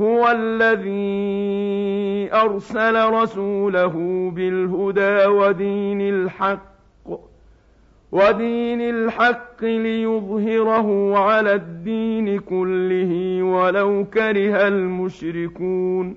هو الذي أرسل رسوله بالهدى ودين الحق ودين الحق ليظهره على الدين كله ولو كره المشركون.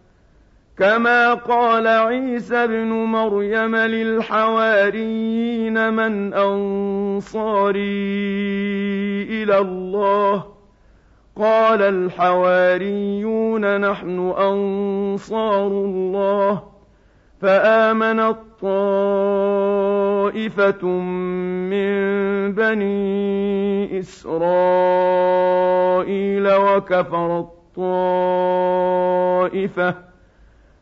كما قال عيسى ابن مريم للحواريين من انصاري إلى الله قال الحواريون نحن انصار الله فامنت طائفه من بني اسرائيل وكفرت طائفه